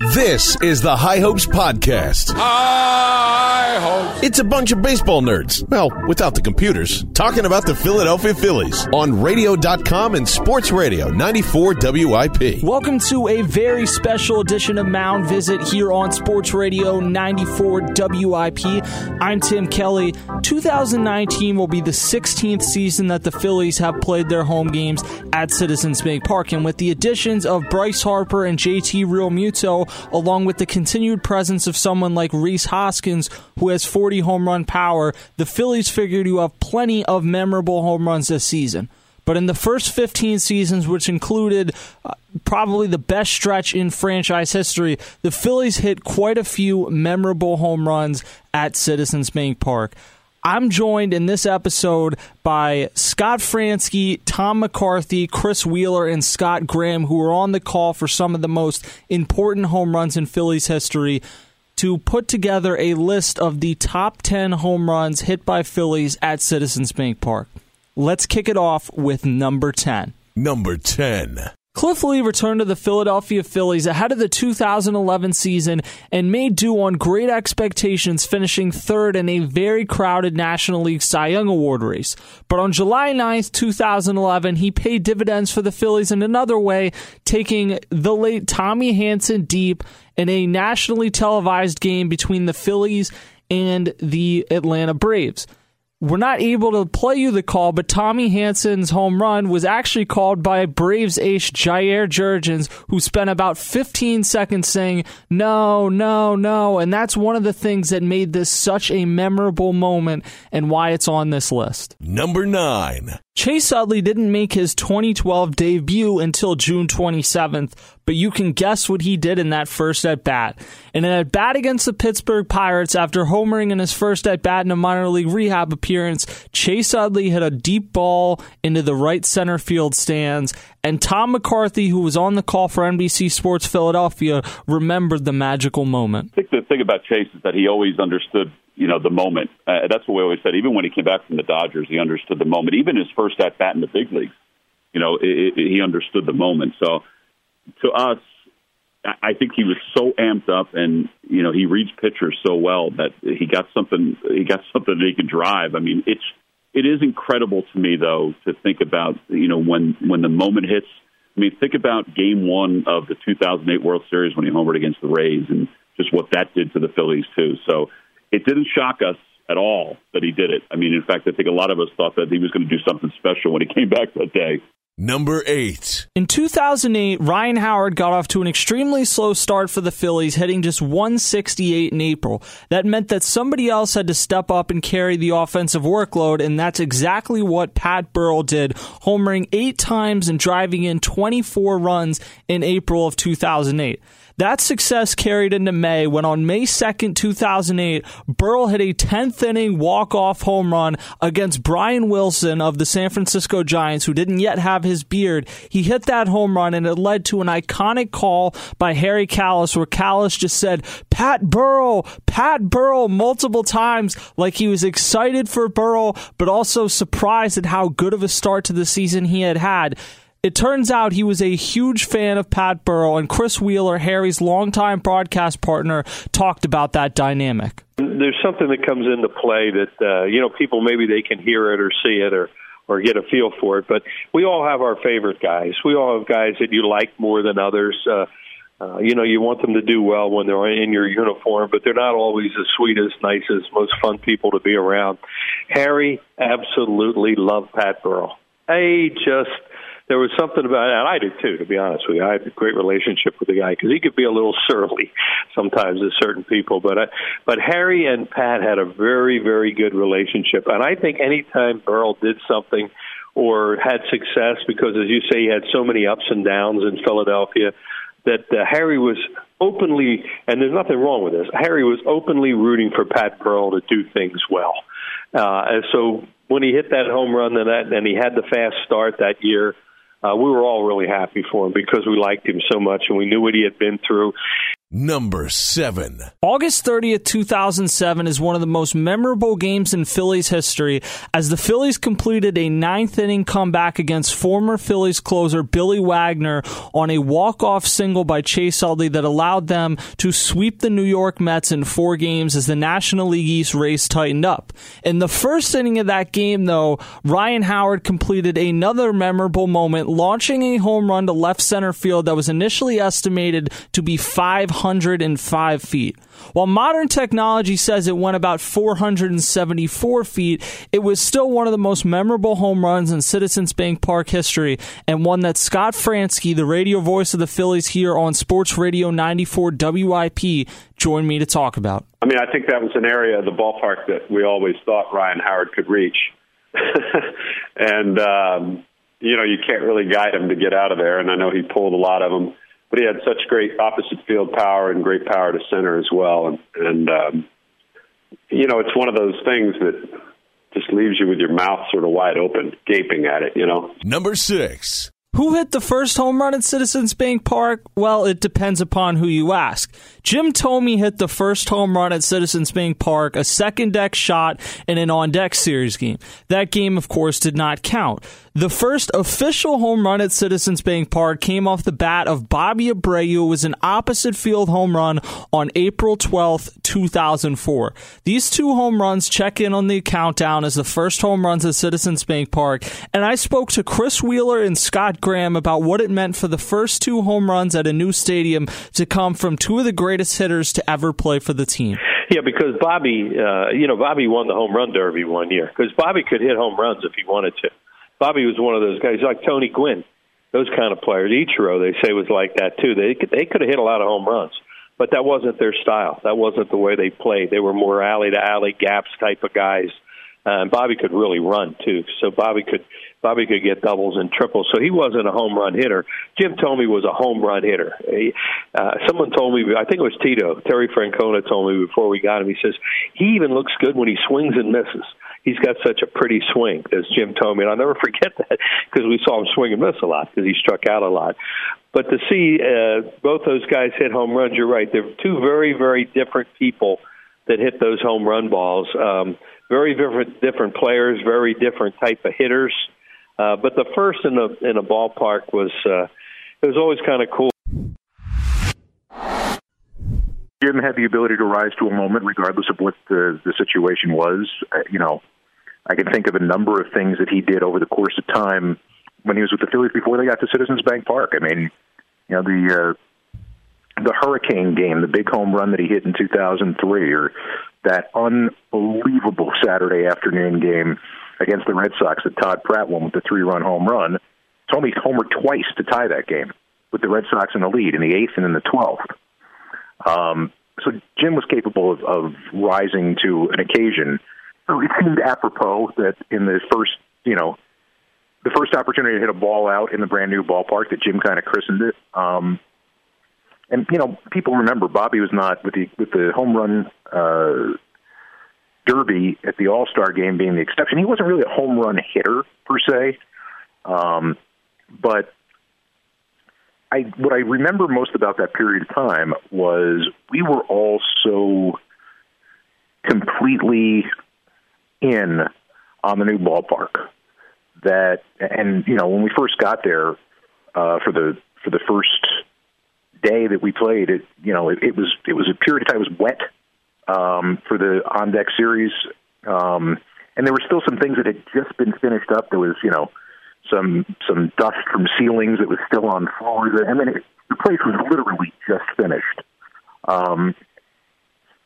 This is the High Hopes Podcast. High Hopes. It's a bunch of baseball nerds. Well, without the computers, talking about the Philadelphia Phillies on radio.com and sports radio 94 WIP. Welcome to a very special edition of Mound Visit here on Sports Radio 94 WIP. I'm Tim Kelly. 2019 will be the 16th season that the Phillies have played their home games at Citizens Bank Park. And with the additions of Bryce Harper and JT Realmuto, along with the continued presence of someone like Rhys Hoskins, who has 40 home run power, the Phillies figured to have plenty of memorable home runs this season. But in the first 15 seasons, which included uh, probably the best stretch in franchise history, the Phillies hit quite a few memorable home runs at Citizens Bank Park. I'm joined in this episode by Scott Franzke, Tom McCarthy, Chris Wheeler, and Scott Graham, who are on the call for some of the most important home runs in Phillies history to put together a list of the top 10 home runs hit by Phillies at Citizens Bank Park. Let's kick it off with number 10. Number 10. Cliff Lee returned to the Philadelphia Phillies ahead of the 2011 season and made due on great expectations, finishing third in a very crowded National League Cy Young Award race. But on July 9th, 2011, he paid dividends for the Phillies in another way, taking the late Tommy Hanson deep in a nationally televised game between the Phillies and the Atlanta Braves we're not able to play you the call, but Tommy Hanson's home run was actually called by Braves ace Jair Jurrjens, who spent about 15 seconds saying, no, no, no. And that's one of the things that made this such a memorable moment and why it's on this list. Number nine. Chase Utley didn't make his 2012 debut until June 27th, but you can guess what he did in that first at bat. In an at bat against the Pittsburgh Pirates, after homering in his first at bat in a minor league rehab appearance, Chase Utley hit a deep ball into the right center field stands, and Tom McCarthy, who was on the call for NBC Sports Philadelphia, remembered the magical moment. I think the thing about Chase is that he always understood you know the moment. Uh, that's what we always said. Even when he came back from the Dodgers, he understood the moment. Even his first at bat in the big leagues, you know, it, it, he understood the moment. So to us, I think he was so amped up, and you know, he reads pitchers so well that he got something. He got something that he could drive. I mean, it's it is incredible to me though to think about you know when when the moment hits. I mean, think about Game One of the 2008 World Series when he homered against the Rays, and just what that did to the Phillies too. So it didn't shock us at all that he did it. I mean, in fact, I think a lot of us thought that he was going to do something special when he came back that day. Number eight. In 2008, Ryan Howard got off to an extremely slow start for the Phillies, hitting just 168 in April. That meant that somebody else had to step up and carry the offensive workload, and that's exactly what Pat Burrell did, homering eight times and driving in 24 runs in April of 2008. That success carried into May when on May 2nd, 2008, Burrell hit a 10th inning walk-off home run against Brian Wilson of the San Francisco Giants, who didn't yet have his beard. He hit that home run and it led to an iconic call by Harry Kalas where Kalas just said, Pat Burrell, Pat Burrell multiple times like he was excited for Burrell, but also surprised at how good of a start to the season he had had. It turns out he was a huge fan of Pat Burrell, and Chris Wheeler, Harry's longtime broadcast partner, talked about that dynamic. There's something that comes into play that uh, you know people maybe they can hear it or see it or or get a feel for it. But we all have our favorite guys. We all have guys that you like more than others. Uh, uh, you know, you want them to do well when they're in your uniform, but they're not always the sweetest, nicest, most fun people to be around. Harry absolutely loved Pat Burrell. I just there was something about it, and I did too, to be honest with you. I had a great relationship with the guy because he could be a little surly sometimes to certain people, but I, but Harry and Pat had a very very good relationship, and I think anytime Burrell did something or had success, because as you say, he had so many ups and downs in Philadelphia that uh, Harry was openly, and there's nothing wrong with this. Harry was openly rooting for Pat Burrell to do things well, uh, and so when he hit that home run and that, and he had the fast start that year, uh, we were all really happy for him because we liked him so much and we knew what he had been through. Number seven. August 30th, 2007 is one of the most memorable games in Phillies history as the Phillies completed a ninth inning comeback against former Phillies closer Billy Wagner on a walk-off single by Chase Utley that allowed them to sweep the New York Mets in four games as the National League East race tightened up. In the first inning of that game, though, Ryan Howard completed another memorable moment, launching a home run to left center field that was initially estimated to be 500 405 feet. While modern technology says it went about 474 feet, it was still one of the most memorable home runs in Citizens Bank Park history, and one that Scott Franzke, the radio voice of the Phillies here on Sports Radio 94 WIP, joined me to talk about. I mean, I think that was an area of the ballpark that we always thought Ryan Howard could reach. and, um, you know, you can't really guide him to get out of there, and I know he pulled a lot of them but he had such great opposite field power and great power to center as well. And, and um, you know, it's one of those things that just leaves you with your mouth sort of wide open, gaping at it. You know. Number six. Who hit the first home run at Citizens Bank Park? Well, it depends upon who you ask. Jim Thome hit the first home run at Citizens Bank Park, a second deck shot in an on deck series game. That game, of course, did not count. The first official home run at Citizens Bank Park came off the bat of Bobby Abreu. It was an opposite field home run on April 12th, 2004. These two home runs check in on the countdown as the first home runs at Citizens Bank Park, and I spoke to Chris Wheeler and Scott Graham about what it meant for the first two home runs at a new stadium to come from two of the greatest hitters to ever play for the team. Yeah, because Bobby, uh, you know, Bobby won the home run derby one year because Bobby could hit home runs if he wanted to. Bobby was one of those guys, like Tony Gwynn, those kind of players. Ichiro, they say, was like that too. They could, they could have hit a lot of home runs, but that wasn't their style. That wasn't the way they played. They were more alley to alley gaps type of guys. Uh, and Bobby could really run too, so Bobby could Bobby could get doubles and triples. So he wasn't a home run hitter. Jim Thome was a home run hitter. He, uh, someone told me, I think it was Tito, Terry Francona told me before we got him. He says he even looks good when he swings and misses he's got such a pretty swing, as Jim told me, and I'll never forget that because we saw him swing and miss a lot because he struck out a lot. But to see uh, both those guys hit home runs, you're right. They're two very, very different people that hit those home run balls. Um, very different, different players, very different type of hitters. Uh, but the first in a in a ballpark was uh, it was always kind of cool. Jim had the ability to rise to a moment, regardless of what the the situation was. Uh, you know, I can think of a number of things that he did over the course of time when he was with the Phillies before they got to Citizens Bank Park. I mean, you know the uh, the Hurricane game, the big home run that he hit in 2003, or that unbelievable Saturday afternoon game against the Red Sox that Todd Pratt won with the three-run home run. Thome homered twice to tie that game with the Red Sox in the lead in the eighth and in the twelfth. Um, so Jim was capable of, of rising to an occasion so it seemed apropos that in the first, you know, the first opportunity to hit a ball out in the brand new ballpark that Jim kind of christened it. Um, and you know, people remember Bobby was not with the with the home run uh, derby at the All Star game being the exception. He wasn't really a home run hitter per se, um, but I what I remember most about that period of time was we were all so completely in on the new ballpark. That and you know when we first got there, uh, for the for the first day that we played. It you know it, it was it was a period of time. It was wet um, for the on deck series, um, and there were still some things that had just been finished up. There was you know some some dust from ceilings that was still on floors. I mean, it, the place was literally just finished. Um,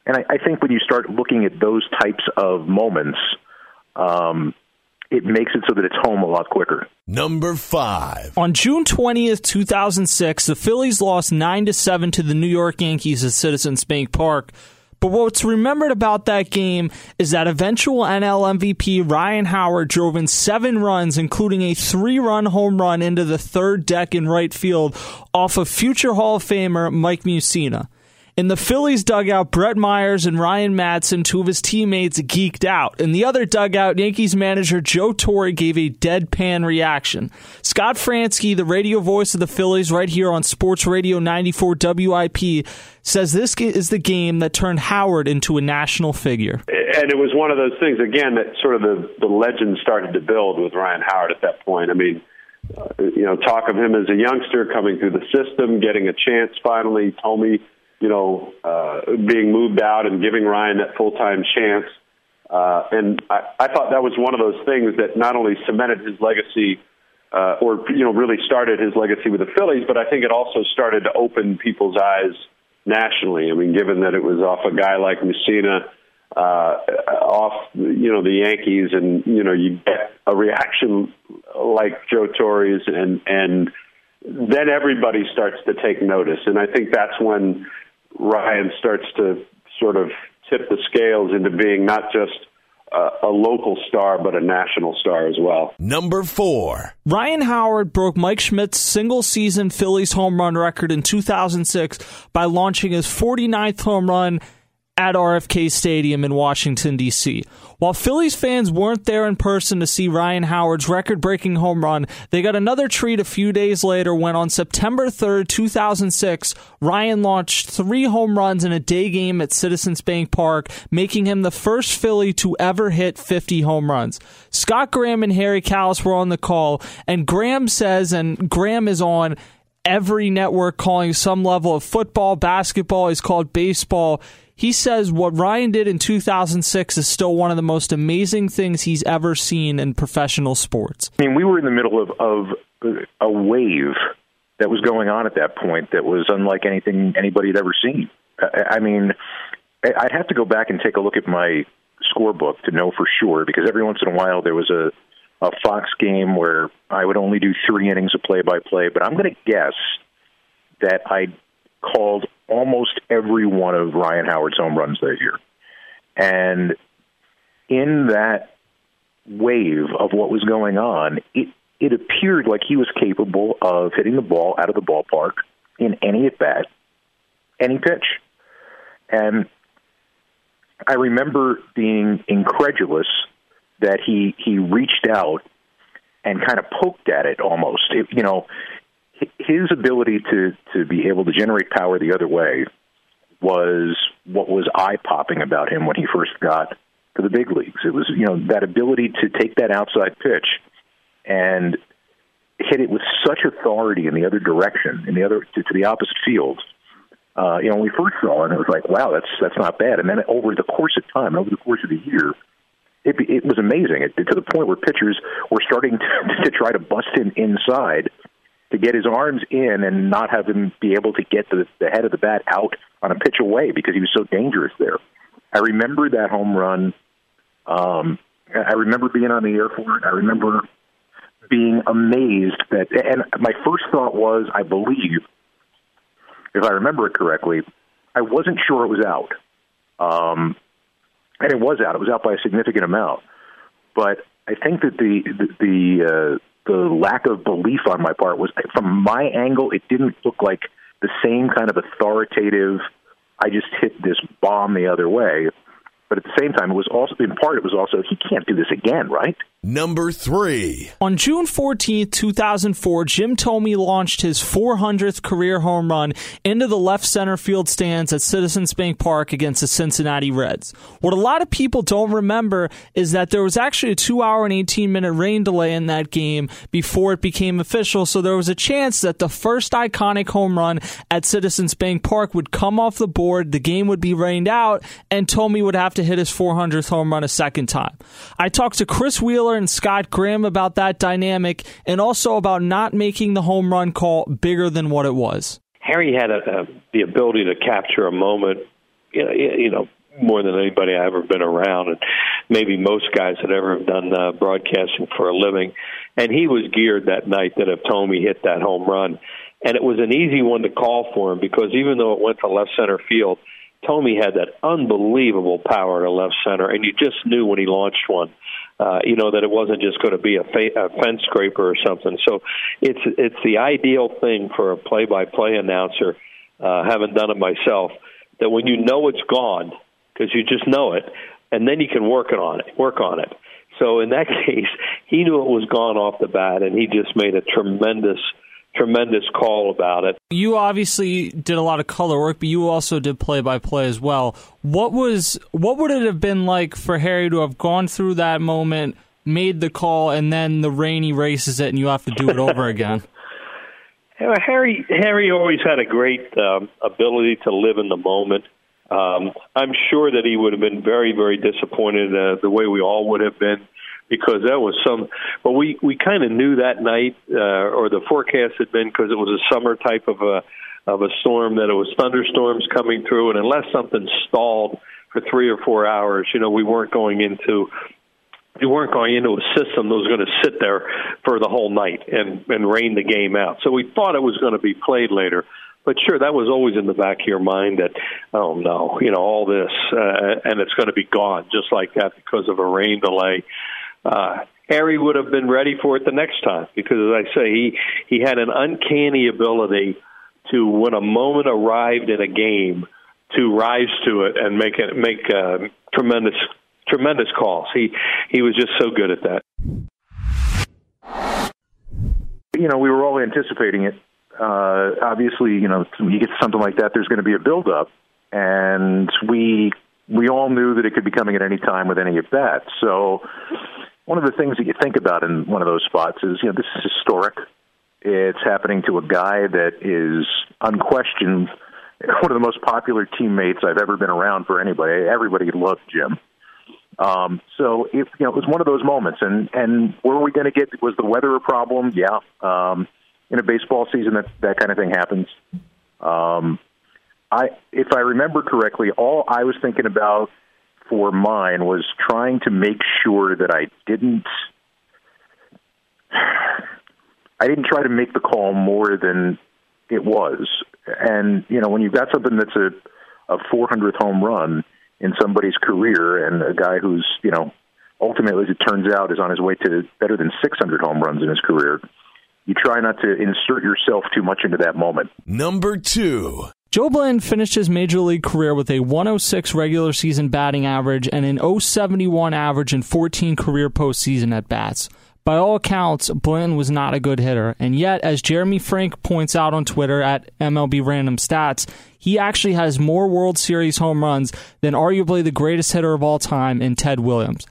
and I, I think when you start looking at those types of moments, um, it makes it so that it's home a lot quicker. Number five. On June 20th, 2006, the Phillies lost 9 to 7 to the New York Yankees at Citizens Bank Park. But what's remembered about that game is that eventual NL MVP Ryan Howard drove in seven runs, including a three run home run into the third deck in right field off of future Hall of Famer Mike Mussina. In the Phillies dugout, Brett Myers and Ryan Madson, two of his teammates, geeked out. In the other dugout, Yankees manager Joe Torre gave a deadpan reaction. Scott Franzke, the radio voice of the Phillies, right here on Sports Radio 94 WIP, says this is the game that turned Howard into a national figure. And it was one of those things, again, that sort of the, the legend started to build with Ryan Howard at that point. I mean, uh, you know, talk of him as a youngster coming through the system, getting a chance finally, Thome you know, uh, being moved out and giving Ryan that full time chance. Uh, and I, I thought that was one of those things that not only cemented his legacy, uh, or you know, really started his legacy with the Phillies, but I think it also started to open people's eyes nationally. I mean, given that it was off a guy like Mussina, uh, off you know the Yankees, and you know you get a reaction like Joe Torre's, and and then everybody starts to take notice, and I think that's when Ryan starts to sort of tip the scales into being not just a, a, local star, but a national star as well. Number four. Ryan Howard broke Mike Schmidt's single season Phillies home run record in 2006 by launching his 49th home run at RFK Stadium in Washington, D.C. While Phillies fans weren't there in person to see Ryan Howard's record breaking home run, they got another treat a few days later when on September 3rd, 2006, Ryan launched three home runs in a day game at Citizens Bank Park, making him the first Philly to ever hit 50 home runs. Scott Graham and Harry Kalas were on the call, and Graham says, and Graham is on every network calling some level of football, basketball, he's called baseball he says what Ryan did in 2006 is still one of the most amazing things he's ever seen in professional sports. I mean, we were in the middle of, of a wave that was going on at that point that was unlike anything anybody had ever seen. I mean, I'd have to go back and take a look at my scorebook to know for sure because every once in a while there was a a Fox game where I would only do three innings of play by play, but I'm going to guess that I called almost every one of Ryan Howard's home runs that year. And in that wave of what was going on, it it appeared like he was capable of hitting the ball out of the ballpark in any at bat, any pitch. And I remember being incredulous that he he reached out and kind of poked at it almost. It, you know, his ability to to be able to generate power the other way was what was eye popping about him when he first got to the big leagues. It was you know that ability to take that outside pitch and hit it with such authority in the other direction, in the other to, to the opposite field. Uh, you know, we first saw it, it was like, wow, that's that's not bad. And then over the course of time, over the course of the year, it, it was amazing. It, to the point where pitchers were starting to, to try to bust him inside to get his arms in and not have him be able to get the, the head of the bat out on a pitch away because he was so dangerous there. I remember that home run. Um, I remember being on the air for it. I remember being amazed that, and my first thought was, I believe, if I remember it correctly, I wasn't sure it was out. Um, and it was out. It was out by a significant amount. But I think that the the, the uh, the lack of belief on my part was from my angle, it didn't look like the same kind of authoritative. I just hit this bomb the other way. But at the same time, it was also in part. It was also he can't do this again, right? Number three. On June 14, 2004, Jim Thome launched his 400th career home run into the left center field stands at Citizens Bank Park against the Cincinnati Reds. What a lot of people don't remember is that there was actually a 2 hour and 18 minute rain delay in that game before it became official, so there was a chance that the first iconic home run at Citizens Bank Park would come off the board, the game would be rained out, and Thome would have to hit his 400th home run a second time. I talked to Chris Wheeler and Scott Graham about that dynamic and also about not making the home run call bigger than what it was. Harry had a, a, the ability to capture a moment, you know, you know, more than anybody I've ever been around, and maybe most guys that ever have done uh, broadcasting for a living. And he was geared that night that if Thome hit that home run, and it was an easy one to call for him because even though it went to left center field, Thome had that unbelievable power to left center, and you just knew when he launched one uh, you know that it wasn't just going to be a, fa- a fence scraper or something. So it's it's the ideal thing for a play-by-play announcer, uh, having done it myself, that when you know it's gone because you just know it, and then you can work it on it, work on it. So in that case, he knew it was gone off the bat, and he just made a tremendous tremendous call about it. You obviously did a lot of color work, but you also did play by play as well. What was what would it have been like for Harry to have gone through that moment, made the call, and then the rain erases it, and you have to do it over again? Harry Harry always had a great um, ability to live in the moment. Um, I'm sure that he would have been very, very disappointed uh, the way we all would have been because that was some. But we we kind of knew that night, uh, or the forecast had been because it was a summer type of a of a storm that it was thunderstorms coming through, and unless something stalled for three or four hours, you know, we weren't going into we weren't going into a system that was going to sit there for the whole night and and rain the game out. So we thought it was going to be played later. But sure, that was always in the back of your mind that, oh no, you know, all this, uh, and it's going to be gone just like that because of a rain delay Harry would have been ready for it the next time because, as I say, he he had an uncanny ability to, when a moment arrived in a game, to rise to it and make it make uh, tremendous tremendous calls. He he was just so good at that. You know, we were all anticipating it. Uh, obviously, you know, when you get something like that, there's going to be a build up, and we we all knew that it could be coming at any time with any of that. So one of the things that you think about in one of those spots is, you know, this is historic. It's happening to a guy that is unquestioned one of the most popular teammates I've ever been around for anybody. Everybody loved Jim. Um, so it, you know, it was one of those moments. And and were we going to get? Was the weather a problem? Yeah. Um, in a baseball season, that that kind of thing happens. Um, I, if I remember correctly, all I was thinking about for mine was trying to make sure that I didn't I didn't try to make the call more than it was. And you know, when you've got something that's a a 400th home run in somebody's career, and a guy who's you know ultimately, as it turns out, is on his way to better than 600 home runs in his career. You try not to insert yourself too much into that moment. Number two. Joe Blanton finished his major league career with a 106 regular season batting average and an 071 average in 14 career postseason at bats. By all accounts, Blanton was not a good hitter, and yet, as Jeremy Frank points out on Twitter at MLB Random Stats, he actually has more World Series home runs than arguably the greatest hitter of all time in Ted Williams.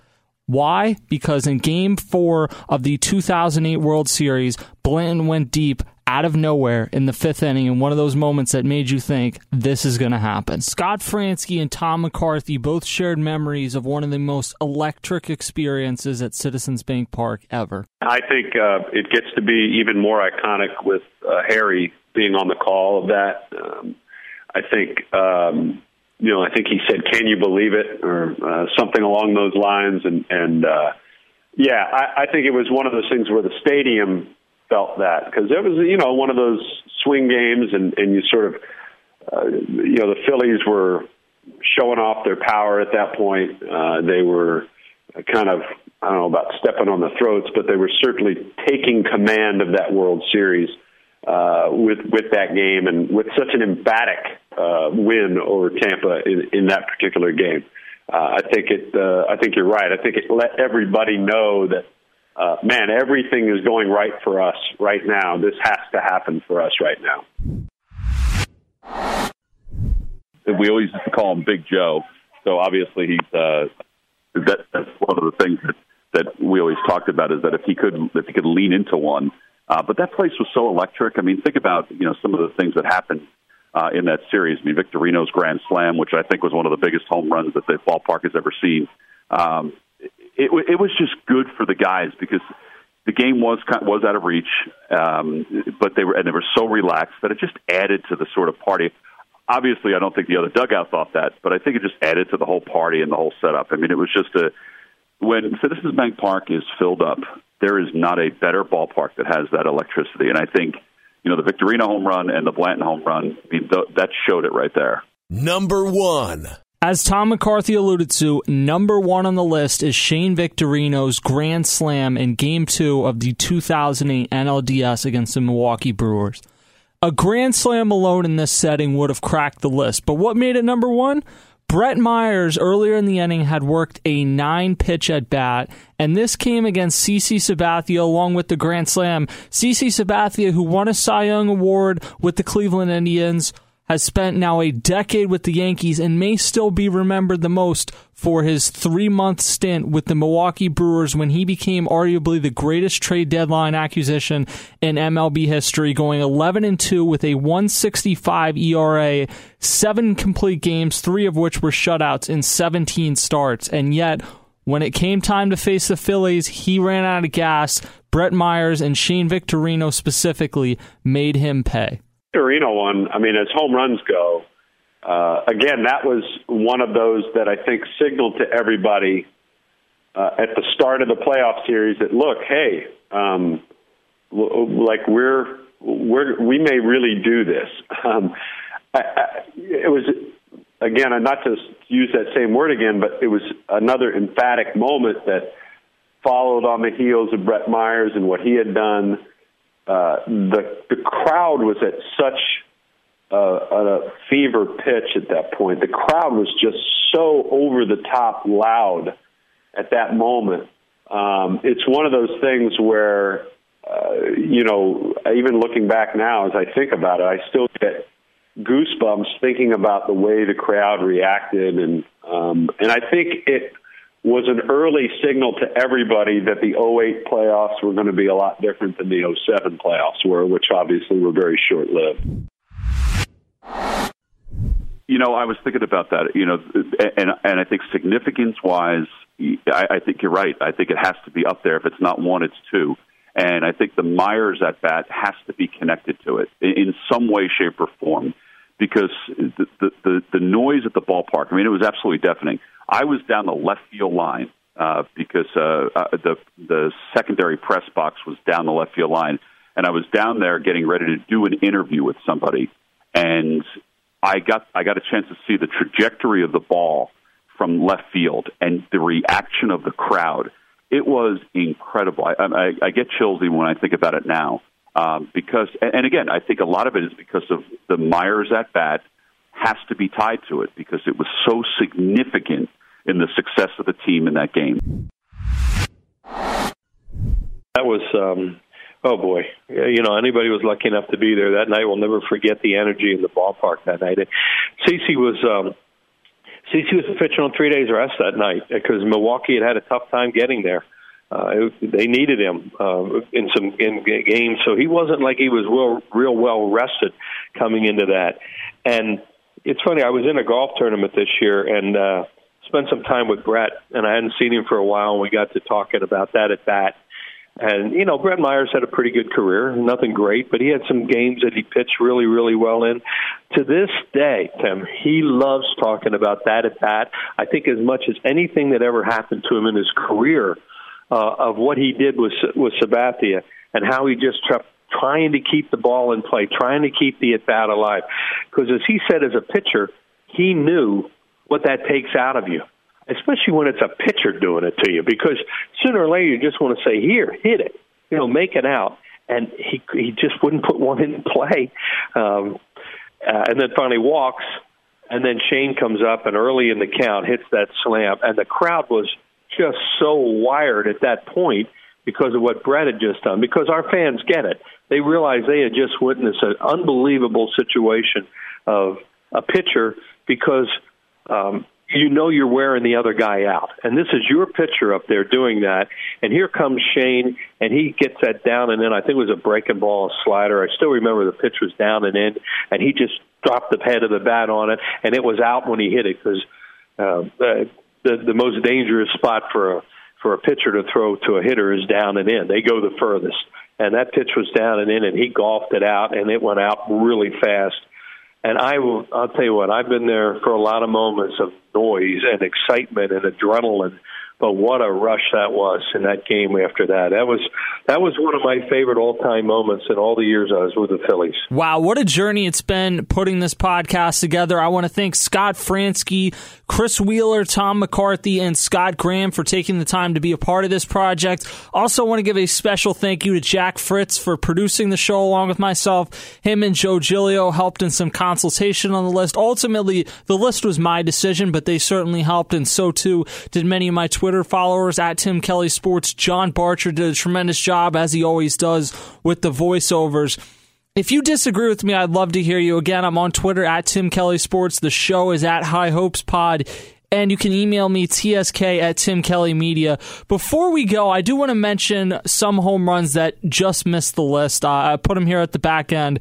Why? Because in game four of the 2008 World Series, Blanton went deep out of nowhere in the fifth inning in one of those moments that made you think this is going to happen. Scott Franzke and Tom McCarthy both shared memories of one of the most electric experiences at Citizens Bank Park ever. I think uh, it gets to be even more iconic with uh, Harry being on the call of that. Um, I think. Um, you know, I think he said, "Can you believe it?" or uh, something along those lines, and and uh, yeah, I, I think it was one of those things where the stadium felt that because it was you know one of those swing games, and and you sort of uh, you know the Phillies were showing off their power at that point. Uh, they were kind of I don't know about stepping on the throats, but they were certainly taking command of that World Series uh, with with that game and with such an emphatic uh, win over Tampa in, in that particular game. Uh, I think it. Uh, I think you're right. I think it let everybody know that uh, man, everything is going right for us right now. This has to happen for us right now. We always used to call him Big Joe. So obviously he's uh, that, that's one of the things that that we always talked about is that if he could if he could lean into one. Uh, but that place was so electric. I mean, think about you know some of the things that happened uh, in that series. I mean, Victorino's grand slam, which I think was one of the biggest home runs that the ballpark has ever seen. Um, it, it was just good for the guys because the game was was out of reach, um, but they were and they were so relaxed that it just added to the sort of party. Obviously, I don't think the other dugout thought that, but I think it just added to the whole party and the whole setup. I mean, it was just a when Citizens Bank Park is filled up, there is not a better ballpark that has that electricity, and I think you know the Victorino home run and the Blanton home run. I mean, th- that showed it right there. Number one. As Tom McCarthy alluded to, number one on the list is Shane Victorino's grand slam in Game 2 of the 2008 NLDS against the Milwaukee Brewers. A grand slam alone in this setting would have cracked the list, but what made it number one? Brett Myers earlier in the inning had worked a nine pitch at bat, and this came against CC Sabathia along with the Grand Slam. CC Sabathia, who won a Cy Young Award with the Cleveland Indians, has spent now a decade with the Yankees and may still be remembered the most for his three month stint with the Milwaukee Brewers when he became arguably the greatest trade deadline acquisition in MLB history, going 11 and 2 with a 165 ERA, seven complete games, three of which were shutouts in 17 starts. And yet, when it came time to face the Phillies, he ran out of gas. Brett Myers and Shane Victorino specifically made him pay. Victorino one, I mean, as home runs go, uh, again, that was one of those that I think signaled to everybody uh, at the start of the playoff series that look, hey, um, like we're we're we may really do this. Um, I, I, it was again, not to use that same word again, but it was another emphatic moment that followed on the heels of Brett Myers and what he had done uh, the the crowd was at such a, a fever pitch at that point. The crowd was just so over the top loud at that moment. Um, it's one of those things where, uh, you know, even looking back now, as I think about it, I still get goosebumps thinking about the way the crowd reacted, and um, and I think it was an early signal to everybody that the 08 playoffs were going to be a lot different than the 07 playoffs were, which obviously were very short lived. You know, I was thinking about that. You know, and and I think significance wise, I, I think you're right. I think it has to be up there. If it's not one, it's two. And I think the Myers at bat has to be connected to it in some way, shape, or form, because the the the, the noise at the ballpark. I mean, it was absolutely deafening. I was down the left field line uh, because uh, uh, the the secondary press box was down the left field line, and I was down there getting ready to do an interview with somebody, and I got I got a chance to see the trajectory of the ball from left field and the reaction of the crowd. It was incredible. I, I, I get chills even when I think about it now. Um, because, and again, I think a lot of it is because of the Myers at bat has to be tied to it because it was so significant in the success of the team in that game. That was, um, oh boy, you know, anybody was lucky enough to be there that night will never forget the energy in the ballpark that night. CC was. Um, CC was pitching on three days rest that night because Milwaukee had had a tough time getting there. Uh, they needed him uh, in some in games, so he wasn't like he was real, real well rested coming into that. And it's funny. I was in a golf tournament this year and uh, spent some time with Brett, and I hadn't seen him for a while. And we got to talking about that at bat. And you know, Brett Myers had a pretty good career. Nothing great, but he had some games that he pitched really, really well in. To this day, Tim, he loves talking about that at bat. I think as much as anything that ever happened to him in his career, uh, of what he did with with Sabathia and how he just kept trying to keep the ball in play, trying to keep the at bat alive. Because as he said, as a pitcher, he knew what that takes out of you, especially when it's a pitcher doing it to you. Because sooner or later, you just want to say, "Here, hit it," you know, make it out. And he he just wouldn't put one in play, um, uh, and then finally walks. And then Shane comes up and early in the count hits that slam, and the crowd was just so wired at that point because of what Brett had just done, because our fans get it. They realize they had just witnessed an unbelievable situation of a pitcher because um, you know you're wearing the other guy out. And this is your pitcher up there doing that. And here comes Shane, and he gets that down and in. I think it was a breaking ball, a slider. I still remember the pitch was down and in, and he just dropped the head of the bat on it, and it was out when he hit it because uh, the the most dangerous spot for a for a pitcher to throw to a hitter is down and in. They go the furthest. And that pitch was down and in, and he golfed it out, and it went out really fast and I will, I'll tell you what, I've been there for a lot of moments of noise and excitement and adrenaline but what a rush that was in that game after that. That was that was one of my favorite all time moments in all the years I was with the Phillies. Wow, what a journey it's been putting this podcast together. I want to thank Scott Franzke, Chris Wheeler, Tom McCarthy, and Scott Graham for taking the time to be a part of this project. Also want to give a special thank you to Jack Fritz for producing the show along with myself. Him and Joe Giglio helped in some consultation on the list. Ultimately, the list was my decision, but they certainly helped, and so too did many of my Twitter Twitter followers at Tim Kelly Sports. John Barcher did a tremendous job, as he always does, with the voiceovers. If you disagree with me, I'd love to hear you. Again, I'm on Twitter at Tim Kelly Sports. The show is at High Hopes Pod. And you can email me tsk at Tim Kelly Media. Before we go, I do want to mention some home runs that just missed the list. Uh, I put them here at the back end.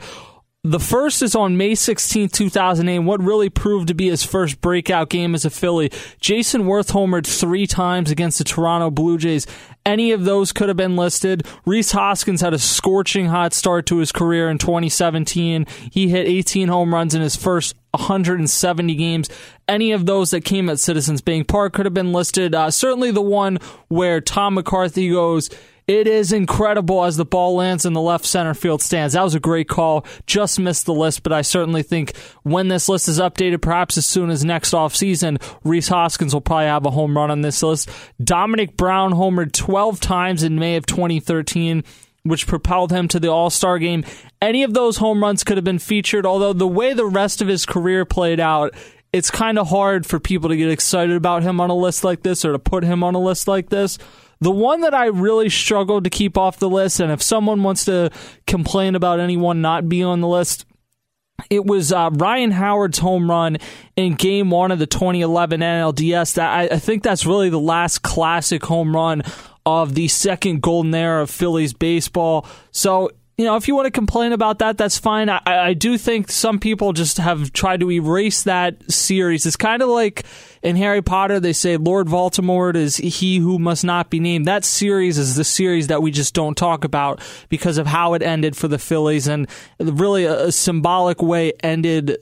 The first is on May 16, 2008, what really proved to be his first breakout game as a Philly. Jayson Werth homered three times against the Toronto Blue Jays. Any of those could have been listed. Rhys Hoskins had a scorching hot start to his career in 2017. He hit 18 home runs in his first 170 games. Any of those that came at Citizens Bank Park could have been listed. Uh, certainly the one where Tom McCarthy goes, it is incredible as the ball lands in the left center field stands. That was a great call. Just missed the list, but I certainly think when this list is updated, perhaps as soon as next offseason, Rhys Hoskins will probably have a home run on this list. Domonic Brown homered 12 times in May of 2013 which propelled him to the All Star game. Any of those home runs could have been featured, although the way the rest of his career played out, it's kind of hard for people to get excited about him on a list like this or to put him on a list like this. The one that I really struggled to keep off the list, and if someone wants to complain about anyone not being on the list, it was uh, Ryan Howard's home run in Game One of the 2011 NLDS. That I, I think that's really the last classic home run of the second golden era of Phillies baseball. So you know, if you want to complain about that, that's fine. I, I do think some people just have tried to erase that series. It's kind of like in Harry Potter, they say Lord Voldemort is he who must not be named. That series is the series that we just don't talk about because of how it ended for the Phillies and really a, a symbolic way ended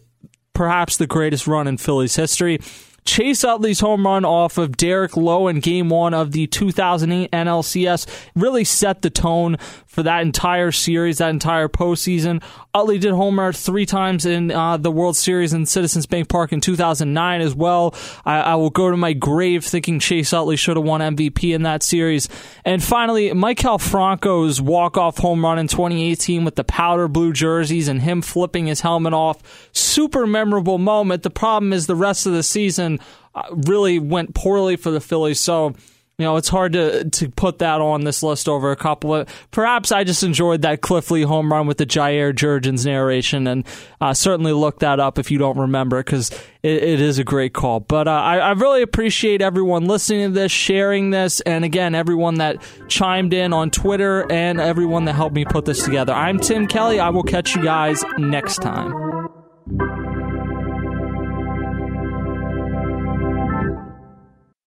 perhaps the greatest run in Phillies history. Chase Utley's home run off of Derek Lowe in game one of the 2008 NLCS really set the tone for that entire series, that entire postseason. Utley did homer three times in uh, the World Series in Citizens Bank Park in 2009 as well. I, I will go to my grave thinking Chase Utley should have won MVP in that series. And finally, Maikel Franco's walk-off home run in 2018 with the powder blue jerseys and him flipping his helmet off. Super memorable moment. The problem is the rest of the season uh, really went poorly for the Phillies. So you know, it's hard to to put that on this list over a couple of. Perhaps I just enjoyed that Cliff Lee home run with the Jair Jurrjens narration, and uh, certainly look that up if you don't remember because it, it is a great call. But uh, I, I really appreciate everyone listening to this, sharing this, and again, everyone that chimed in on Twitter and everyone that helped me put this together. I'm Tim Kelly. I will catch you guys next time.